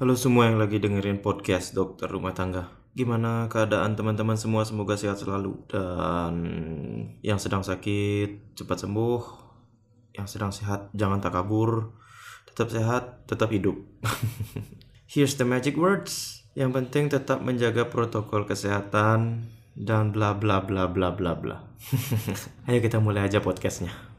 Halo semua yang lagi dengerin podcast Dokter Rumah Tangga. Gimana keadaan teman-teman semua? Semoga sehat selalu. Dan yang sedang sakit cepat sembuh. Yang sedang sehat jangan tak kabur. Tetap sehat, tetap hidup. Here's the magic words. Yang penting tetap menjaga protokol kesehatan dan bla bla bla bla bla bla. Ayo kita mulai aja podcastnya.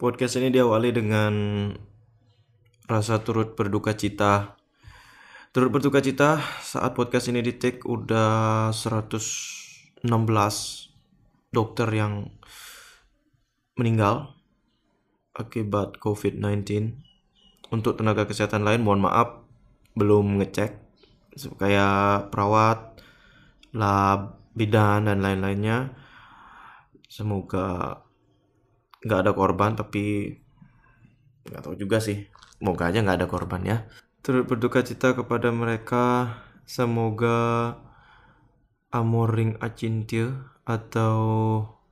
Podcast ini diawali dengan rasa turut berduka cita. Turut berduka cita saat podcast ini di take udah 116 dokter yang meninggal akibat COVID-19. Untuk tenaga kesehatan lain mohon maaf belum ngecek kayak perawat, lab, bidan dan lain-lainnya. Semoga nggak ada korban tapi nggak tahu juga sih. Semoga aja nggak ada korban ya. Turut berduka cita kepada mereka. Semoga amoring acintya atau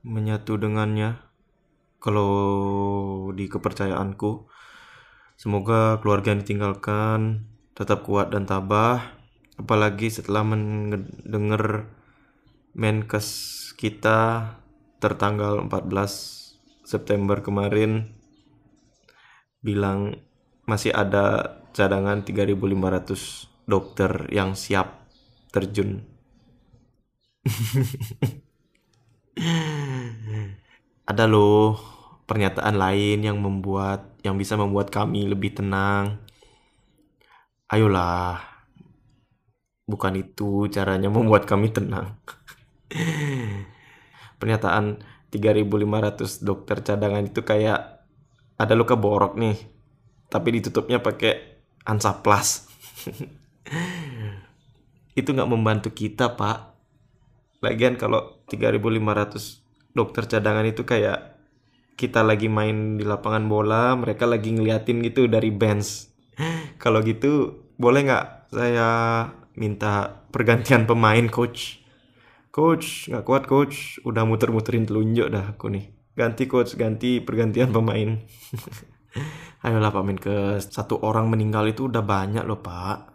menyatu dengannya. Kalau di kepercayaanku semoga keluarga yang ditinggalkan tetap kuat dan tabah. Apalagi setelah mendengar Menkes kita tertanggal 14 September kemarin bilang masih ada cadangan 3.500 dokter yang siap terjun. ada loh pernyataan lain yang membuat yang bisa membuat kami lebih tenang. Ayolah. Bukan itu caranya membuat kami tenang. pernyataan 3500 dokter cadangan itu kayak ada luka borok nih tapi ditutupnya pakai ansaplas itu nggak membantu kita pak. Lagian kalau 3500 dokter cadangan itu kayak kita lagi main di lapangan bola mereka lagi ngeliatin gitu dari bench. Kalau gitu boleh nggak saya minta pergantian pemain coach Coach, nggak kuat coach. Udah muter-muterin telunjuk dah aku nih. Ganti coach, ganti pergantian pemain. Ayolah Pak Menkes, satu orang meninggal itu udah banyak loh Pak.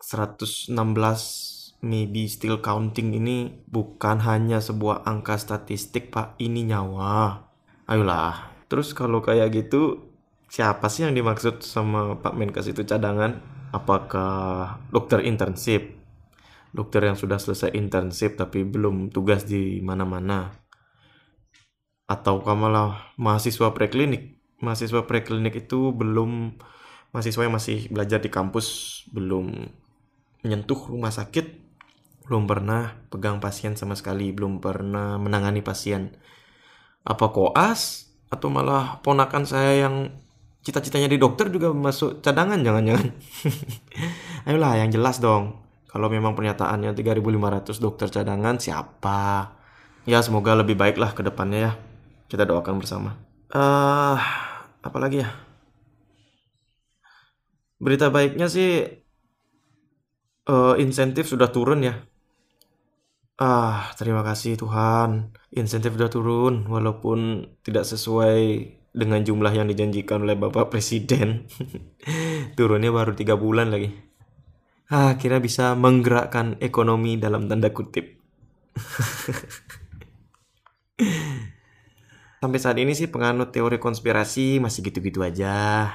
116 maybe still counting ini bukan hanya sebuah angka statistik Pak, ini nyawa. Ayolah. Terus kalau kayak gitu, siapa sih yang dimaksud sama Pak Menkes itu cadangan? Apakah dokter internship? Dokter yang sudah selesai internship tapi belum tugas di mana-mana. Atau malah mahasiswa preklinik? Mahasiswa preklinik itu belum mahasiswa yang masih belajar di kampus belum menyentuh rumah sakit belum pernah pegang pasien sama sekali belum pernah menangani pasien. Apa koas? Atau malah ponakan saya yang cita-citanya di dokter juga masuk cadangan jangan-jangan? Ayolah yang jelas dong kalau memang pernyataannya 3.500 dokter cadangan siapa? Ya semoga lebih baiklah ke depannya ya. Kita doakan bersama. Uh, apa lagi ya? Berita baiknya sih uh, insentif sudah turun ya. Ah, terima kasih Tuhan. Insentif sudah turun walaupun tidak sesuai dengan jumlah yang dijanjikan oleh Bapak Presiden. Turunnya baru tiga bulan lagi ah, kira bisa menggerakkan ekonomi dalam tanda kutip. Sampai saat ini sih penganut teori konspirasi masih gitu-gitu aja.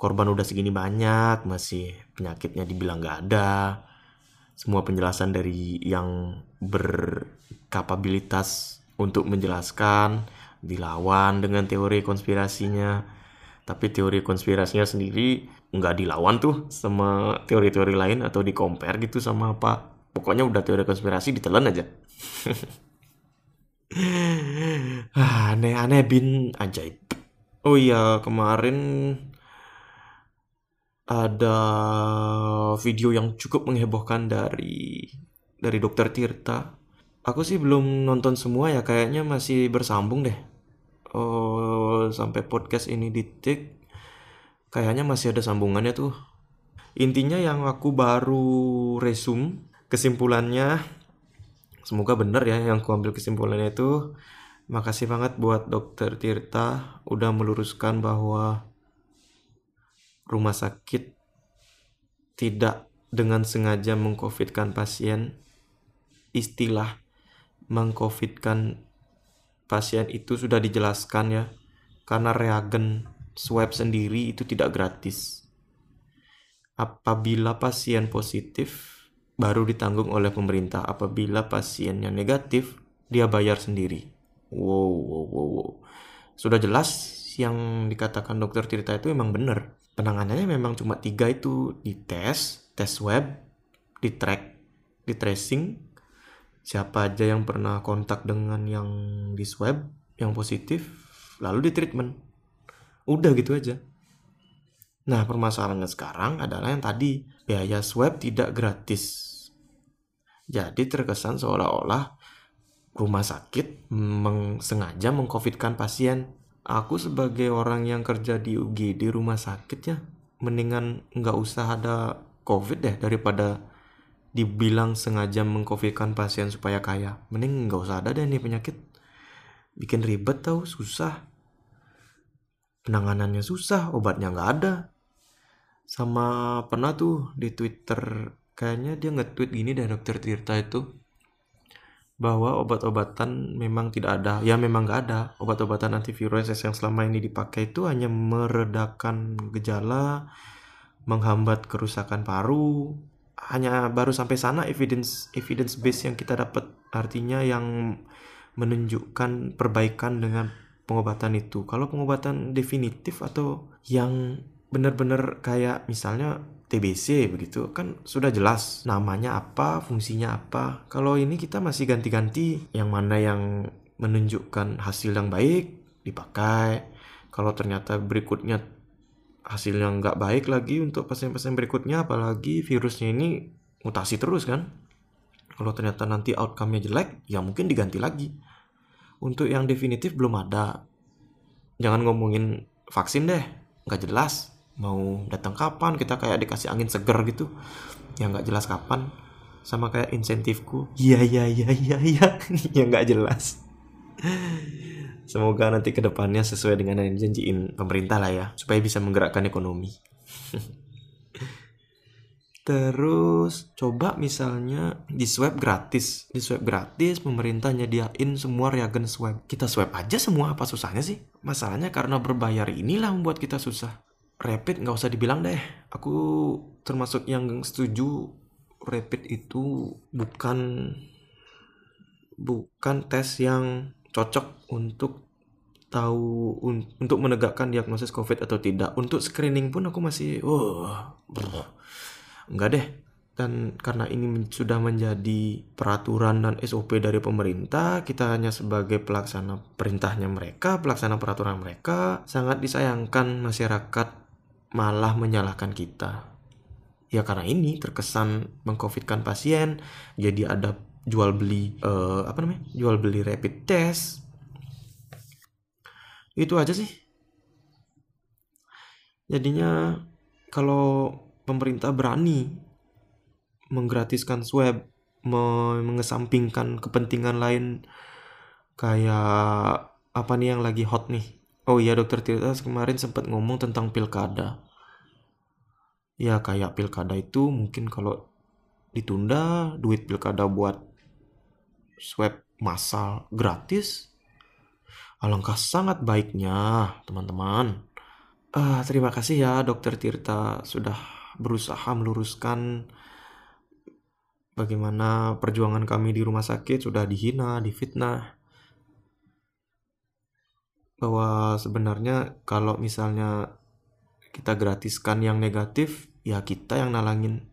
Korban udah segini banyak, masih penyakitnya dibilang gak ada. Semua penjelasan dari yang berkapabilitas untuk menjelaskan dilawan dengan teori konspirasinya. Tapi teori konspirasinya sendiri nggak dilawan tuh sama teori-teori lain atau di compare gitu sama apa. Pokoknya udah teori konspirasi ditelan aja. Aneh-aneh bin. Ajaib. Oh iya kemarin ada video yang cukup menghebohkan dari dari dokter Tirta. Aku sih belum nonton semua ya kayaknya masih bersambung deh. Oh sampai podcast ini di tik kayaknya masih ada sambungannya tuh. Intinya yang aku baru resume kesimpulannya semoga benar ya yang aku ambil kesimpulannya itu makasih banget buat dokter Tirta udah meluruskan bahwa rumah sakit tidak dengan sengaja mengcovidkan pasien istilah mengcovidkan pasien itu sudah dijelaskan ya karena reagen swab sendiri itu tidak gratis. Apabila pasien positif baru ditanggung oleh pemerintah. Apabila pasiennya negatif dia bayar sendiri. Wow wow wow, wow. sudah jelas yang dikatakan dokter Tirta itu memang benar. Penanganannya memang cuma tiga itu. Dites tes web di track di tracing. Siapa aja yang pernah kontak dengan yang di swab yang positif lalu di treatment udah gitu aja. Nah permasalahannya sekarang adalah yang tadi biaya swab tidak gratis. Jadi terkesan seolah-olah rumah sakit sengaja mengcovidkan pasien. Aku sebagai orang yang kerja di UGD rumah sakit ya mendingan nggak usah ada covid deh daripada dibilang sengaja mengcovidkan pasien supaya kaya. Mending nggak usah ada deh nih penyakit. Bikin ribet tau susah penanganannya susah obatnya nggak ada. Sama pernah tuh di twitter kayaknya dia nge-tweet gini deh dokter Tirta itu bahwa obat-obatan memang tidak ada. Ya memang nggak ada. Obat-obatan antivirus yang selama ini dipakai itu hanya meredakan gejala menghambat kerusakan paru. Hanya baru sampai sana evidence evidence base yang kita dapat. Artinya yang menunjukkan perbaikan dengan pengobatan itu kalau pengobatan definitif atau yang benar-benar kayak misalnya TBC begitu kan sudah jelas namanya apa, fungsinya apa. Kalau ini kita masih ganti-ganti yang mana yang menunjukkan hasil yang baik dipakai. Kalau ternyata berikutnya hasilnya nggak baik lagi untuk pasien-pasien berikutnya, apalagi virusnya ini mutasi terus kan. Kalau ternyata nanti outcome-nya jelek, ya mungkin diganti lagi. Untuk yang definitif belum ada. Jangan ngomongin vaksin deh, nggak jelas. Mau datang kapan kita kayak dikasih angin seger gitu yang nggak jelas kapan. Sama kayak insentifku. Iya iya iya iya iya. Yang nggak jelas. Semoga nanti ke depannya sesuai dengan yang dijanjiin pemerintah lah ya supaya bisa menggerakkan ekonomi Terus coba misalnya di swab gratis. Di swab gratis pemerintah nyediain semua reagen swab. Kita swab aja semua apa susahnya sih? Masalahnya karena berbayar inilah membuat kita susah rapid nggak usah dibilang deh aku termasuk yang setuju rapid itu bukan bukan tes yang cocok untuk tahu un, untuk menegakkan diagnosis covid atau tidak untuk screening pun aku masih wah oh, enggak deh dan karena ini sudah menjadi peraturan dan SOP dari pemerintah, kita hanya sebagai pelaksana perintahnya mereka, pelaksana peraturan mereka, sangat disayangkan masyarakat malah menyalahkan kita. Ya karena ini terkesan mengcovidkan pasien, jadi ada jual beli uh, apa namanya? jual beli rapid test. Itu aja sih. Jadinya kalau pemerintah berani menggratiskan swab, mengesampingkan kepentingan lain kayak apa nih yang lagi hot nih Oh iya dokter Tirta kemarin sempat ngomong tentang pilkada. Ya kayak pilkada itu mungkin kalau ditunda duit pilkada buat swab massal gratis. Alangkah sangat baiknya teman-teman. Uh, terima kasih ya dokter Tirta sudah berusaha meluruskan bagaimana perjuangan kami di rumah sakit sudah dihina, difitnah. Bahwa sebenarnya kalau misalnya kita gratiskan yang negatif ya kita yang nalangin.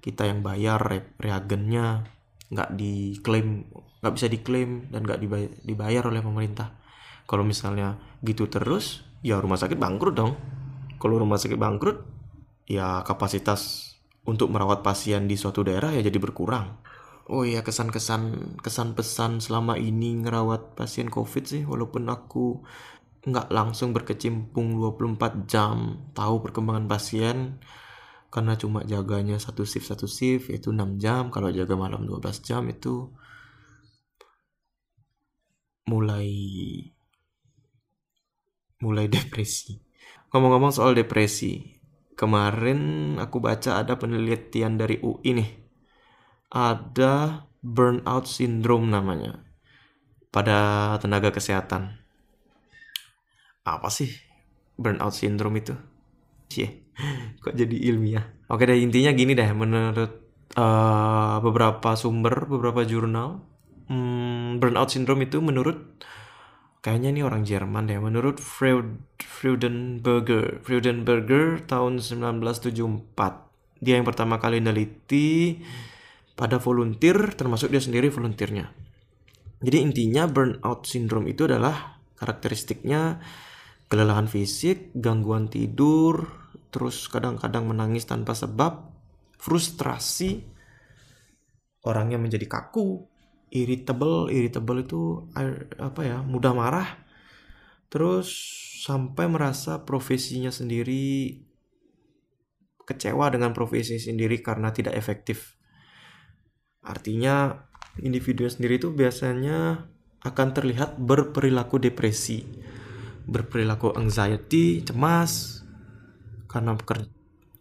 Kita yang bayar re reagennya. Nggak diklaim nggak bisa diklaim dan nggak dibayar, dibayar oleh pemerintah. Kalau misalnya gitu terus ya rumah sakit bangkrut dong. Kalau rumah sakit bangkrut ya kapasitas untuk merawat pasien di suatu daerah ya jadi berkurang. Oh iya kesan-kesan kesan pesan selama ini ngerawat pasien covid sih walaupun aku nggak langsung berkecimpung 24 jam tahu perkembangan pasien karena cuma jaganya satu shift satu shift itu 6 jam kalau jaga malam 12 jam itu mulai mulai depresi. Ngomong-ngomong soal depresi kemarin aku baca ada penelitian dari UI nih ada burnout syndrome namanya pada tenaga kesehatan apa sih burnout syndrome itu? Cie, kok jadi ilmiah? Oke deh intinya gini deh menurut uh, beberapa sumber, beberapa jurnal, hmm, burnout syndrome itu menurut kayaknya ini orang Jerman deh, menurut Freud Freudenberger, Freudenberger tahun 1974. Dia yang pertama kali neliti pada volunteer termasuk dia sendiri volunteernya. Jadi intinya burnout syndrome itu adalah karakteristiknya kelelahan fisik, gangguan tidur, terus kadang-kadang menangis tanpa sebab, frustrasi, orangnya menjadi kaku, irritable, irritable itu apa ya, mudah marah, terus sampai merasa profesinya sendiri kecewa dengan profesi sendiri karena tidak efektif. Artinya individu sendiri itu biasanya akan terlihat berperilaku depresi berperilaku anxiety, cemas karena peker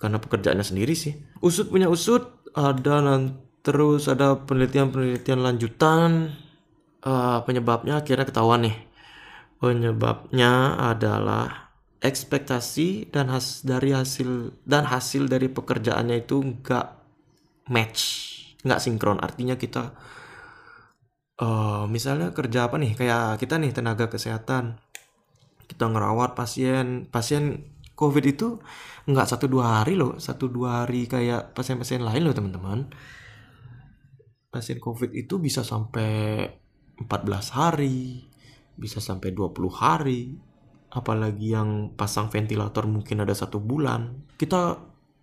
karena pekerjaannya sendiri sih. Usut punya usut ada dan terus ada penelitian-penelitian lanjutan uh, penyebabnya akhirnya ketahuan nih. Penyebabnya adalah ekspektasi dan has dari hasil dan hasil dari pekerjaannya itu nggak match, nggak sinkron. Artinya kita uh, misalnya kerja apa nih kayak kita nih tenaga kesehatan kita ngerawat pasien pasien covid itu nggak satu dua hari loh satu dua hari kayak pasien-pasien lain loh teman-teman pasien covid itu bisa sampai 14 hari bisa sampai 20 hari. Apalagi yang pasang ventilator mungkin ada satu bulan. Kita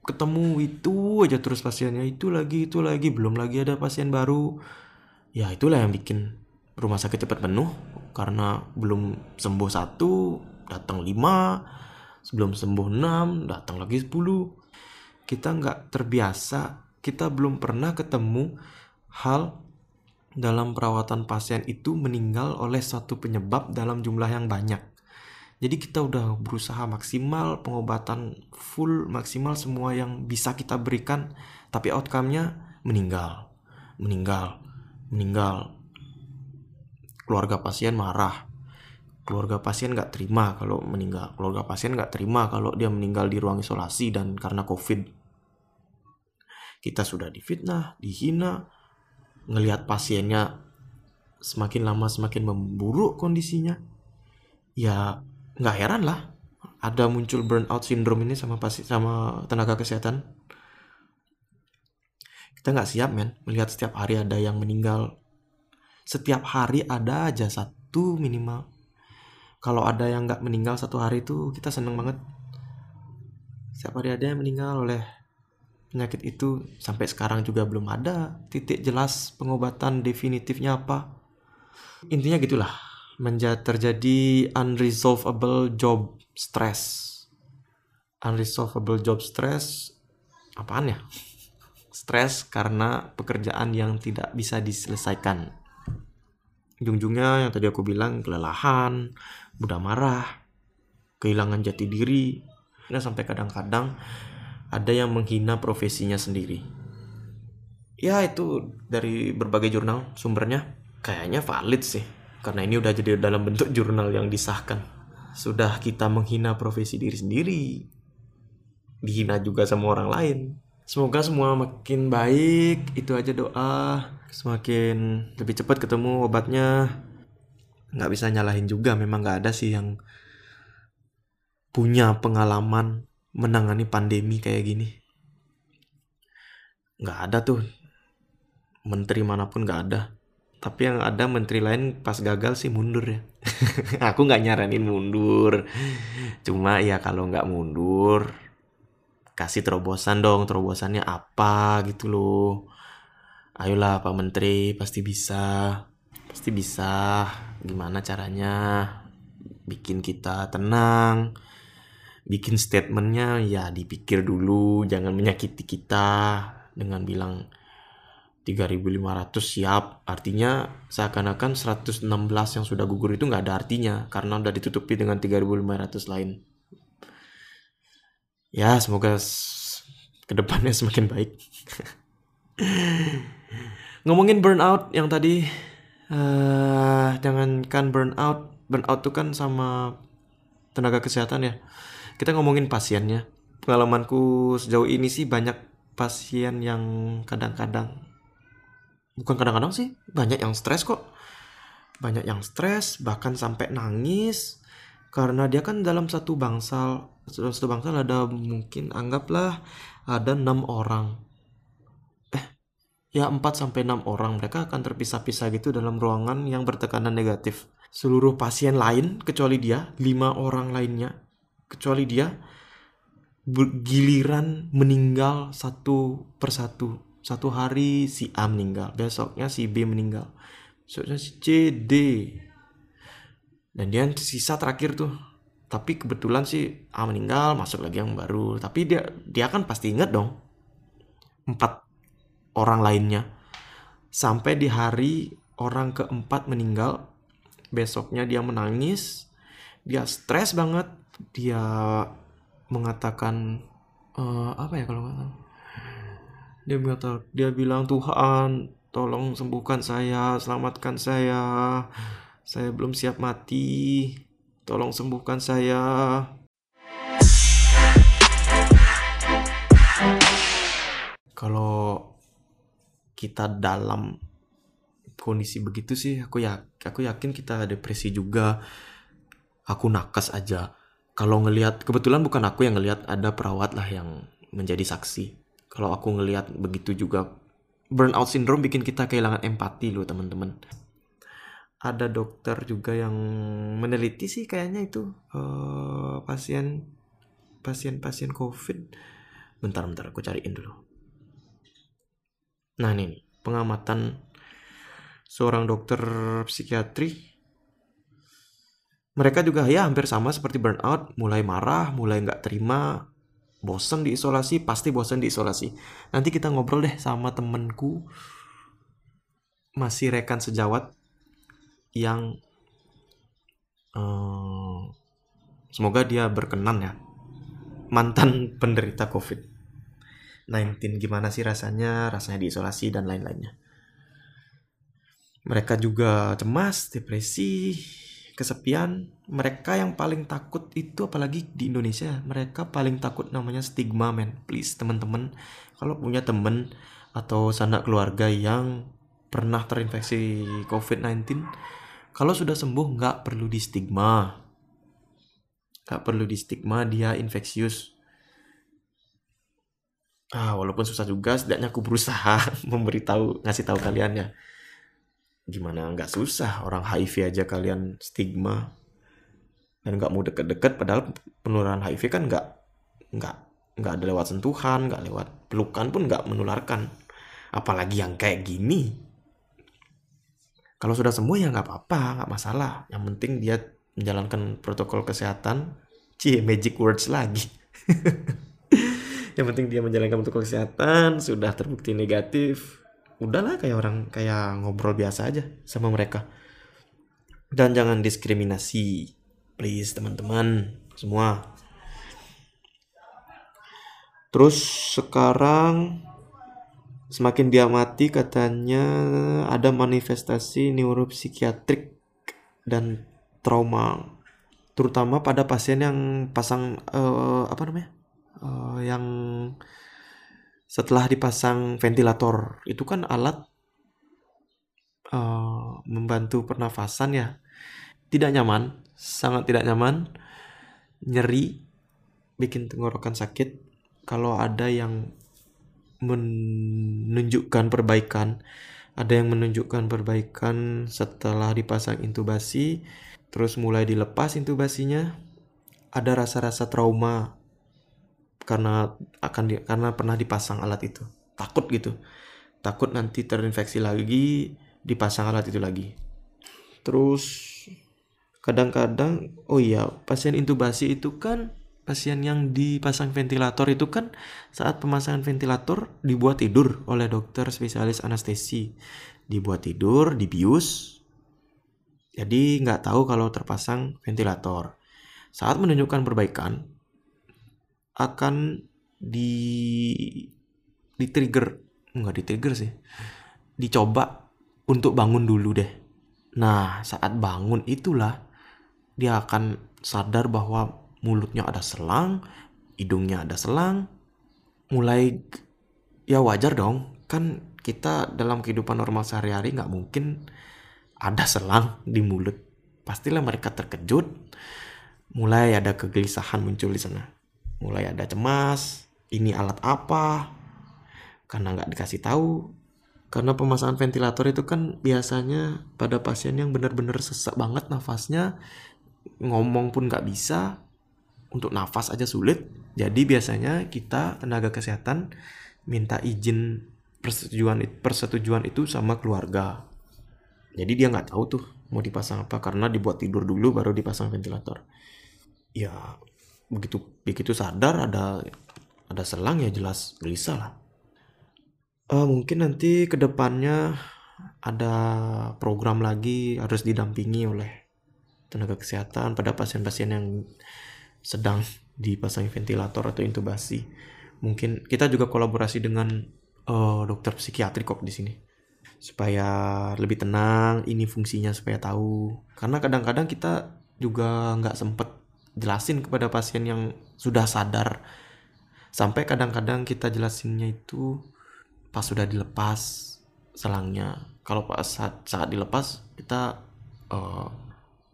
ketemu itu aja terus pasiennya itu lagi itu lagi belum lagi ada pasien baru. Ya itulah yang bikin rumah sakit cepat penuh. Karena belum sembuh satu datang lima sebelum sembuh enam datang lagi sepuluh. Kita nggak terbiasa kita belum pernah ketemu hal dalam perawatan pasien itu meninggal oleh satu penyebab dalam jumlah yang banyak. Jadi kita udah berusaha maksimal pengobatan full maksimal semua yang bisa kita berikan tapi outcome-nya meninggal meninggal meninggal. Keluarga pasien marah. Keluarga pasien nggak terima kalau meninggal. Keluarga pasien nggak terima kalau dia meninggal di ruang isolasi dan karena covid. Kita sudah difitnah dihina ngelihat pasiennya semakin lama semakin memburuk kondisinya ya nggak heran lah. Ada muncul burnout syndrome ini sama pasti sama tenaga kesehatan. Kita nggak siap men. Melihat setiap hari ada yang meninggal. Setiap hari ada aja satu minimal. Kalau ada yang nggak meninggal satu hari itu kita seneng banget. Setiap hari ada yang meninggal oleh penyakit itu sampai sekarang juga belum ada titik jelas pengobatan definitifnya apa. Intinya gitulah menjadi terjadi unresolvable job stress. Unresolvable job stress apaan ya? Stres karena pekerjaan yang tidak bisa diselesaikan. Ujung-ujungnya yang tadi aku bilang kelelahan mudah marah kehilangan jati diri. Nah sampai kadang-kadang ada yang menghina profesinya sendiri ya itu dari berbagai jurnal sumbernya kayaknya valid sih karena ini udah jadi dalam bentuk jurnal yang disahkan sudah kita menghina profesi diri sendiri dihina juga sama orang lain Semoga semua makin baik. Itu aja doa. Semakin lebih cepat ketemu obatnya. Nggak bisa nyalahin juga. Memang nggak ada sih yang punya pengalaman menangani pandemi kayak gini. Nggak ada tuh. Menteri mana pun nggak ada. Tapi yang ada menteri lain pas gagal sih mundur ya. Aku nggak nyaranin mundur. Cuma ya kalau nggak mundur, kasih terobosan dong terobosannya apa gitu loh ayolah Pak Menteri pasti bisa pasti bisa gimana caranya bikin kita tenang bikin statementnya ya dipikir dulu jangan menyakiti kita dengan bilang 3500 siap. Artinya seakan-akan 116 yang sudah gugur itu nggak ada artinya karena udah ditutupi dengan 3500 lain. Ya semoga ke depannya semakin baik. Ngomongin burnout yang tadi uh, jangankan burnout burnout tuh kan sama tenaga kesehatan ya kita ngomongin pasiennya. Pengalamanku sejauh ini sih banyak pasien yang kadang-kadang bukan kadang-kadang sih banyak yang stres kok. Banyak yang stres bahkan sampai nangis. Karena dia kan dalam satu bangsal dalam satu bangsal ada mungkin anggaplah ada enam orang. Ya 4 sampai 6 orang. Mereka akan terpisah-pisah gitu dalam ruangan yang bertekanan negatif. Seluruh pasien lain kecuali dia, 5 orang lainnya kecuali dia giliran meninggal satu persatu. Satu hari si A meninggal, besoknya si B meninggal. Besoknya si C, D. Dan dia sisa terakhir tuh. Tapi kebetulan si A meninggal, masuk lagi yang baru. Tapi dia dia kan pasti ingat dong. Empat orang lainnya. Sampai di hari orang keempat meninggal, besoknya dia menangis, dia stres banget, dia mengatakan uh, apa ya kalau nggak dia mengatakan dia bilang Tuhan tolong sembuhkan saya selamatkan saya. Saya belum siap mati. Tolong sembuhkan saya. Kalau kita dalam kondisi begitu sih aku ya aku yakin kita depresi juga. Aku nakes aja kalau ngelihat kebetulan bukan aku yang ngelihat ada perawat lah yang menjadi saksi. Kalau aku ngelihat begitu juga burnout syndrome bikin kita kehilangan empati loh teman-teman. Ada dokter juga yang meneliti sih kayaknya itu uh, pasien pasien pasien covid. Bentar bentar aku cariin dulu. Nah ini pengamatan seorang dokter psikiatri. Mereka juga ya hampir sama seperti burnout, mulai marah, mulai nggak terima, bosan di isolasi, pasti bosan di isolasi. Nanti kita ngobrol deh sama temenku, masih rekan sejawat yang uh, semoga dia berkenan ya, mantan penderita COVID. 19 gimana sih rasanya, rasanya diisolasi dan lain-lainnya. Mereka juga cemas, depresi, kesepian. Mereka yang paling takut itu apalagi di Indonesia, mereka paling takut namanya stigma men. Please teman-teman, kalau punya temen atau sanak keluarga yang pernah terinfeksi COVID-19, kalau sudah sembuh nggak perlu di stigma. Nggak perlu di stigma dia infeksius ah walaupun susah juga setidaknya aku berusaha memberitahu ngasih tahu kalian ya gimana? Nggak susah. Orang HIV aja kalian stigma. Dan nggak mau deket-deket padahal penularan HIV kan nggak nggak nggak ada lewat sentuhan nggak lewat pelukan pun nggak menularkan. Apalagi yang kayak gini. Kalau sudah sembuh ya nggak apa-apa nggak masalah. Yang penting dia menjalankan protokol kesehatan. Cie magic words lagi. Yang penting dia menjalankan protokol kesehatan sudah terbukti negatif udahlah kayak orang kayak ngobrol biasa aja sama mereka. Dan jangan diskriminasi please teman-teman semua. Terus sekarang semakin dia mati katanya ada manifestasi neuropsikiatrik dan trauma terutama pada pasien yang pasang uh, apa namanya uh, yang setelah dipasang ventilator. Itu kan alat uh, membantu pernafasan ya. Tidak nyaman sangat tidak nyaman nyeri bikin tenggorokan sakit. Kalau ada yang menunjukkan perbaikan ada yang menunjukkan perbaikan setelah dipasang intubasi terus mulai dilepas intubasinya ada rasa-rasa trauma karena akan di, karena pernah dipasang alat itu. Takut gitu. Takut nanti terinfeksi lagi dipasang alat itu lagi. Terus kadang-kadang oh iya pasien intubasi itu kan pasien yang dipasang ventilator itu kan saat pemasangan ventilator dibuat tidur oleh dokter spesialis anestesi. Dibuat tidur dibius jadi nggak tahu kalau terpasang ventilator. Saat menunjukkan perbaikan akan di di trigger nggak di trigger sih. Dicoba untuk bangun dulu deh. Nah saat bangun itulah dia akan sadar bahwa mulutnya ada selang, hidungnya ada selang, mulai ya wajar dong, kan kita dalam kehidupan normal sehari-hari nggak mungkin ada selang di mulut. Pastilah mereka terkejut, mulai ada kegelisahan muncul di sana. Mulai ada cemas, ini alat apa? Karena nggak dikasih tahu. Karena pemasangan ventilator itu kan biasanya pada pasien yang benar-benar sesak banget nafasnya, ngomong pun nggak bisa, untuk nafas aja sulit. Jadi biasanya kita tenaga kesehatan minta izin persetujuan persetujuan itu sama keluarga. Jadi dia nggak tahu tuh mau dipasang apa karena dibuat tidur dulu baru dipasang ventilator. Ya begitu begitu sadar ada ada selang ya jelas gelisah lah. Uh, mungkin nanti ke depannya ada program lagi harus didampingi oleh tenaga kesehatan pada pasien-pasien yang sedang dipasang ventilator atau intubasi. Mungkin kita juga kolaborasi dengan uh, dokter psikiatri kok di sini supaya lebih tenang ini fungsinya supaya tahu karena kadang-kadang kita juga nggak sempet jelasin kepada pasien yang sudah sadar sampai kadang-kadang kita jelasinnya itu pas sudah dilepas selangnya kalau pas saat, saat dilepas kita uh,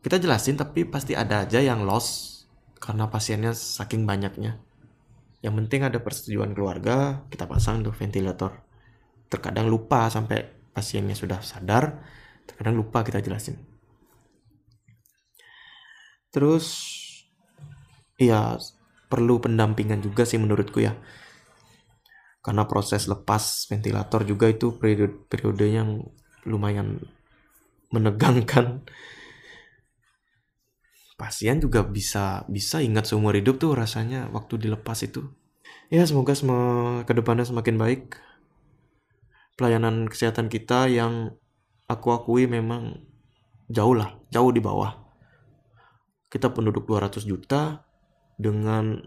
kita jelasin tapi pasti ada aja yang lost karena pasiennya saking banyaknya. Yang penting ada persetujuan keluarga, kita pasang tuh ventilator. Terkadang lupa sampai pasiennya sudah sadar, terkadang lupa kita jelasin. Terus ya perlu pendampingan juga sih menurutku ya. Karena proses lepas ventilator juga itu periode periode yang lumayan menegangkan pasien juga bisa bisa ingat seumur hidup tuh rasanya waktu dilepas itu. Ya semoga semua ke depannya semakin baik. Pelayanan kesehatan kita yang aku akui memang jauh lah, jauh di bawah. Kita penduduk 200 juta dengan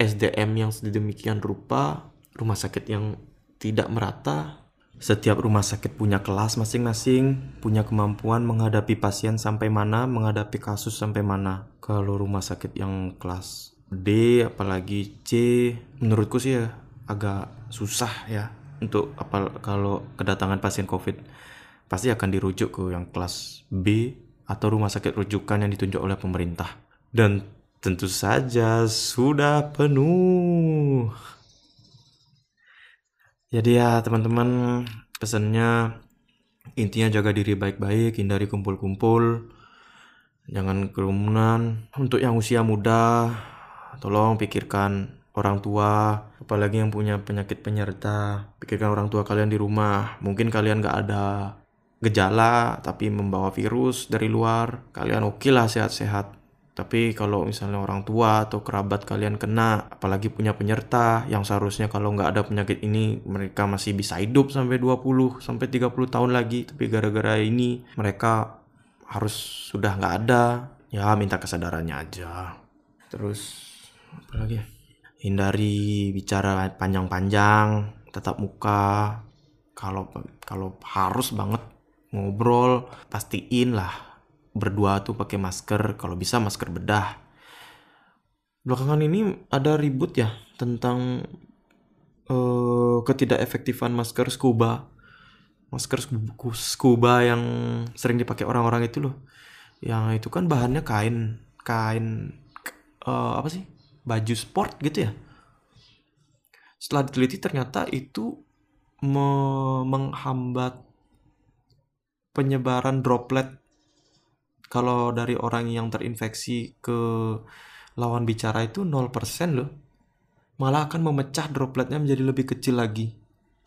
SDM yang sedemikian rupa, rumah sakit yang tidak merata, setiap rumah sakit punya kelas masing-masing, punya kemampuan menghadapi pasien sampai mana, menghadapi kasus sampai mana. Kalau rumah sakit yang kelas D apalagi C, menurutku sih ya agak susah ya untuk apa kalau kedatangan pasien COVID pasti akan dirujuk ke yang kelas B atau rumah sakit rujukan yang ditunjuk oleh pemerintah. Dan tentu saja sudah penuh. Jadi ya teman-teman pesannya intinya jaga diri baik-baik, hindari kumpul-kumpul, jangan kerumunan. Untuk yang usia muda, tolong pikirkan orang tua, apalagi yang punya penyakit penyerta. Pikirkan orang tua kalian di rumah. Mungkin kalian gak ada gejala, tapi membawa virus dari luar. Kalian oke okay lah sehat-sehat. Tapi kalau misalnya orang tua atau kerabat kalian kena, apalagi punya penyerta yang seharusnya kalau nggak ada penyakit ini mereka masih bisa hidup sampai 20 sampai 30 tahun lagi, tapi gara-gara ini mereka harus sudah nggak ada, ya minta kesadarannya aja. Terus apa lagi? Ya? Hindari bicara panjang-panjang, tetap muka. Kalau kalau harus banget ngobrol, pastiin lah berdua tuh pakai masker, kalau bisa masker bedah. Belakangan ini ada ribut ya tentang uh, ketidakefektifan masker scuba. Masker scuba yang sering dipakai orang-orang itu loh. Yang itu kan bahannya kain, kain uh, apa sih? Baju sport gitu ya. Setelah diteliti ternyata itu me menghambat penyebaran droplet kalau dari orang yang terinfeksi ke lawan bicara itu 0% loh. Malah akan memecah dropletnya menjadi lebih kecil lagi.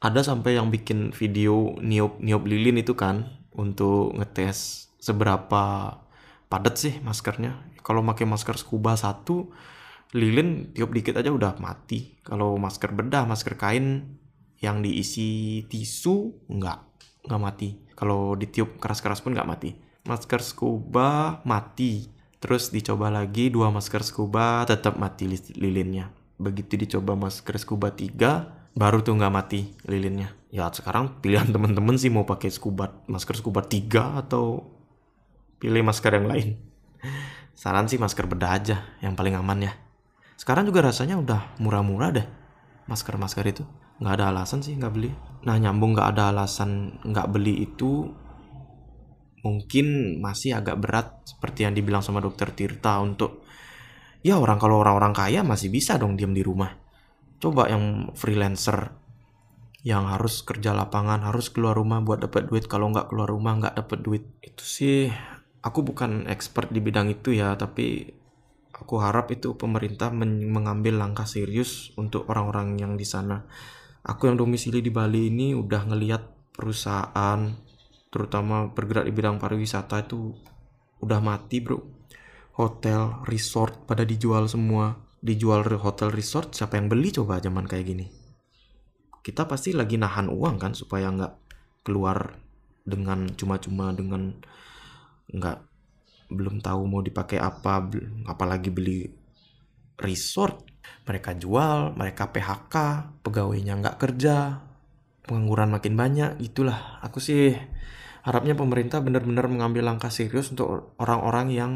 Ada sampai yang bikin video niup niup lilin itu kan untuk ngetes seberapa padat sih maskernya kalau pakai masker scuba satu lilin tiup dikit aja udah mati kalau masker bedah masker kain yang diisi tisu nggak nggak mati kalau ditiup keras-keras pun nggak mati masker scuba mati. Terus dicoba lagi dua masker scuba tetap mati lilinnya. Begitu dicoba masker scuba tiga baru tuh nggak mati lilinnya. Ya sekarang pilihan temen-temen sih mau pakai scuba masker scuba tiga atau pilih masker yang lain. Saran sih masker bedah aja yang paling aman ya. Sekarang juga rasanya udah murah-murah deh masker-masker itu. Nggak ada alasan sih nggak beli. Nah nyambung nggak ada alasan nggak beli itu mungkin masih agak berat seperti yang dibilang sama dokter Tirta untuk ya orang kalau orang-orang kaya masih bisa dong diam di rumah. Coba yang freelancer yang harus kerja lapangan harus keluar rumah buat dapat duit kalau nggak keluar rumah nggak dapat duit. Itu sih aku bukan expert di bidang itu ya tapi aku harap itu pemerintah mengambil langkah serius untuk orang-orang yang di sana. Aku yang domisili di Bali ini udah ngeliat perusahaan terutama bergerak di bidang pariwisata itu udah mati bro. Hotel resort pada dijual semua. Dijual hotel resort siapa yang beli coba zaman kayak gini? Kita pasti lagi nahan uang kan supaya nggak keluar dengan cuma-cuma dengan nggak belum tahu mau dipakai apa apalagi beli resort. Mereka jual mereka PHK pegawainya nggak kerja pengangguran makin banyak itulah aku sih harapnya pemerintah benar-benar mengambil langkah serius untuk orang-orang yang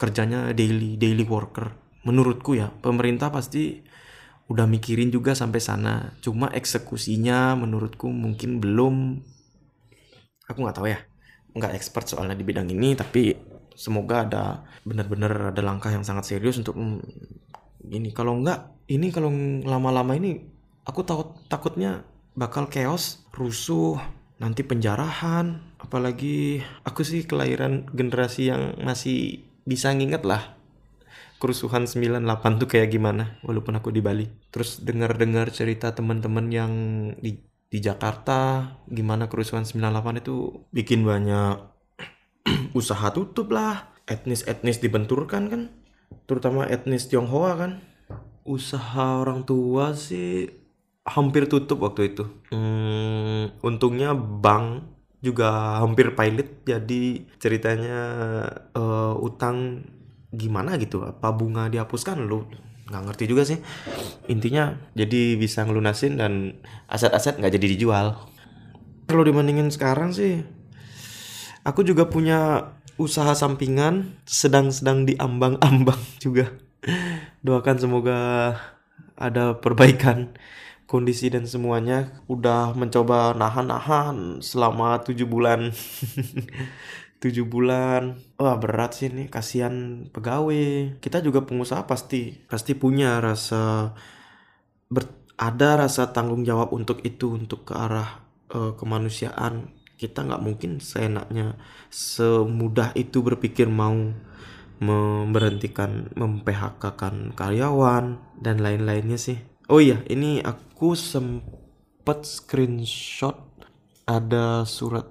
kerjanya daily daily worker. Menurutku ya pemerintah pasti udah mikirin juga sampai sana. Cuma eksekusinya menurutku mungkin belum aku nggak tahu ya. Nggak expert soalnya di bidang ini tapi semoga ada benar-benar ada langkah yang sangat serius untuk ini. Kalau nggak ini kalau lama-lama ini aku takut takutnya bakal chaos rusuh nanti penjarahan apalagi aku sih kelahiran generasi yang masih bisa nginget lah. Kerusuhan 98 tuh kayak gimana walaupun aku di Bali. Terus dengar-dengar cerita teman-teman yang di di Jakarta gimana kerusuhan 98 itu bikin banyak usaha tutup lah. Etnis-etnis dibenturkan kan terutama etnis Tionghoa kan. Usaha orang tua sih hampir tutup waktu itu. Hmm, untungnya bank juga hampir pilot. Jadi ceritanya uh, utang gimana gitu? Apa bunga dihapuskan? Lu nggak ngerti juga sih. Intinya jadi bisa ngelunasin dan aset-aset nggak jadi dijual. Kalau dibandingin sekarang sih aku juga punya usaha sampingan sedang-sedang diambang-ambang juga. Doakan semoga ada perbaikan kondisi dan semuanya udah mencoba nahan-nahan selama tujuh bulan. Tujuh bulan. Wah berat sih nih kasihan pegawai. Kita juga pengusaha pasti pasti punya rasa ber, ada rasa tanggung jawab untuk itu untuk ke arah uh, kemanusiaan. Kita nggak mungkin seenaknya semudah itu berpikir mau memberhentikan memphk-kan karyawan dan lain-lainnya sih. Oh iya ini aku sempet screenshot ada surat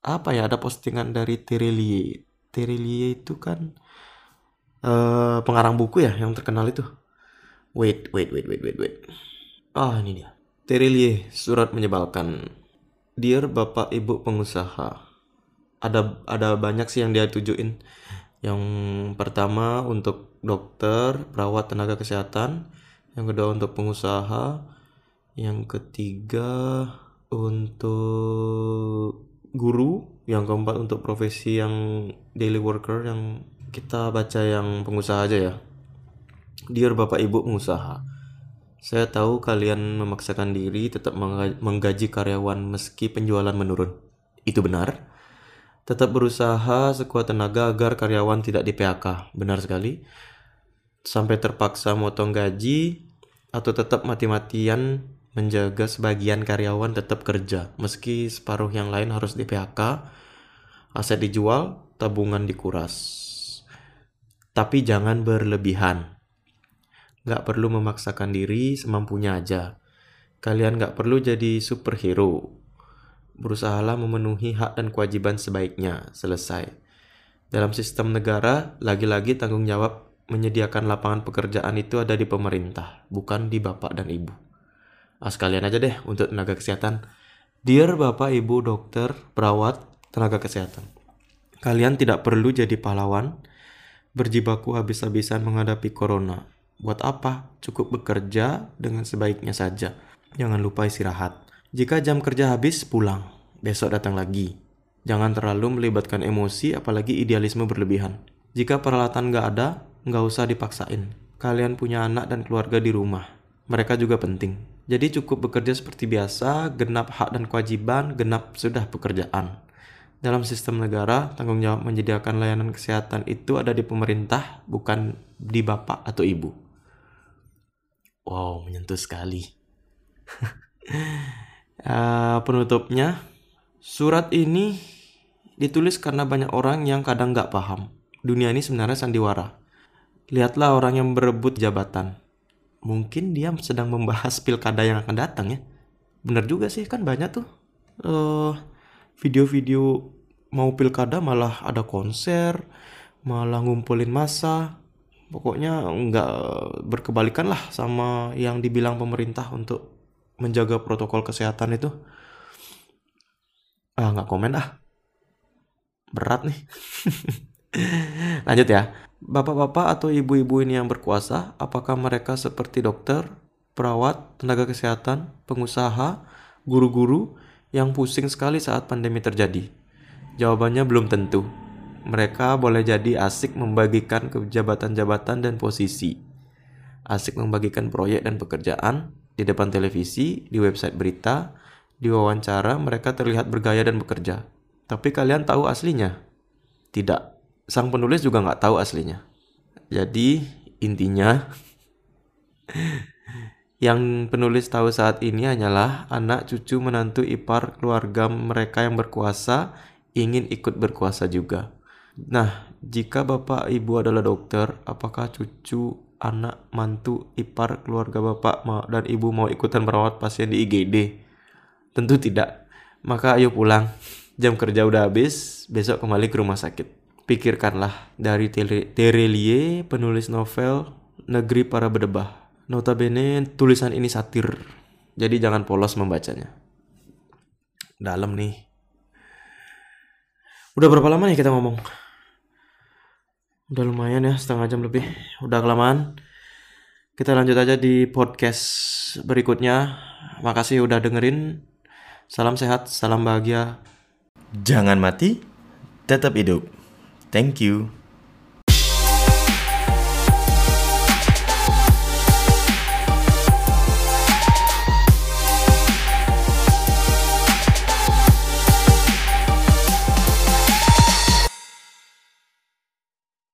apa ya ada postingan dari Terelie Terelie itu kan uh, pengarang buku ya yang terkenal itu. Wait wait wait wait wait wait. Ah ini dia. Terelie surat menyebalkan. Dear bapak ibu pengusaha ada ada banyak sih yang dia tujuin yang pertama untuk dokter perawat tenaga kesehatan yang kedua untuk pengusaha. Yang ketiga untuk guru. Yang keempat untuk profesi yang daily worker yang kita baca yang pengusaha aja ya. Dear Bapak Ibu pengusaha saya tahu kalian memaksakan diri tetap menggaji karyawan meski penjualan menurun. Itu benar. Tetap berusaha sekuat tenaga agar karyawan tidak di PHK benar sekali sampai terpaksa motong gaji atau tetap mati-matian menjaga sebagian karyawan tetap kerja, meski separuh yang lain harus di PHK, aset dijual, tabungan dikuras. Tapi jangan berlebihan. Gak perlu memaksakan diri semampunya aja. Kalian gak perlu jadi superhero. Berusahalah memenuhi hak dan kewajiban sebaiknya. Selesai. Dalam sistem negara, lagi-lagi tanggung jawab menyediakan lapangan pekerjaan itu ada di pemerintah, bukan di bapak dan ibu. Ah, sekalian aja deh untuk tenaga kesehatan. Dear bapak, ibu, dokter, perawat, tenaga kesehatan. Kalian tidak perlu jadi pahlawan, berjibaku habis-habisan menghadapi corona. Buat apa? Cukup bekerja dengan sebaiknya saja. Jangan lupa istirahat. Jika jam kerja habis, pulang. Besok datang lagi. Jangan terlalu melibatkan emosi, apalagi idealisme berlebihan. Jika peralatan nggak ada, nggak usah dipaksain. Kalian punya anak dan keluarga di rumah. Mereka juga penting. Jadi cukup bekerja seperti biasa, genap hak dan kewajiban, genap sudah pekerjaan. Dalam sistem negara, tanggung jawab menyediakan layanan kesehatan itu ada di pemerintah, bukan di bapak atau ibu. Wow, menyentuh sekali. uh, penutupnya, Surat ini ditulis karena banyak orang yang kadang nggak paham. Dunia ini sebenarnya sandiwara. Lihatlah orang yang berebut jabatan. Mungkin dia sedang membahas pilkada yang akan datang ya. Bener juga sih, kan banyak tuh. Uh, video-video mau pilkada malah ada konser, malah ngumpulin masa. Pokoknya nggak berkebalikan lah sama yang dibilang pemerintah untuk menjaga protokol kesehatan itu ah nggak komen ah berat nih lanjut ya bapak-bapak atau ibu-ibu ini yang berkuasa apakah mereka seperti dokter perawat tenaga kesehatan pengusaha guru-guru yang pusing sekali saat pandemi terjadi jawabannya belum tentu mereka boleh jadi asik membagikan kejabatan-jabatan dan posisi asik membagikan proyek dan pekerjaan di depan televisi, di website berita, di wawancara, mereka terlihat bergaya dan bekerja. Tapi kalian tahu aslinya? Tidak. Sang penulis juga nggak tahu aslinya. Jadi, intinya, yang penulis tahu saat ini hanyalah anak cucu menantu ipar keluarga mereka yang berkuasa ingin ikut berkuasa juga. Nah, jika bapak ibu adalah dokter, apakah cucu, anak, mantu, ipar keluarga bapak dan ibu mau ikutan merawat pasien di IGD? Tentu tidak. Maka ayo pulang. Jam kerja udah habis, besok kembali ke rumah sakit. Pikirkanlah dari Terelie, penulis novel Negeri Para Bedebah. Notabene tulisan ini satir, jadi jangan polos membacanya. Dalam nih. Udah berapa lama nih kita ngomong? Udah lumayan ya, setengah jam lebih. Udah kelamaan. Kita lanjut aja di podcast berikutnya. Makasih udah dengerin. Salam sehat, salam bahagia. Jangan mati, tetap hidup. Thank you.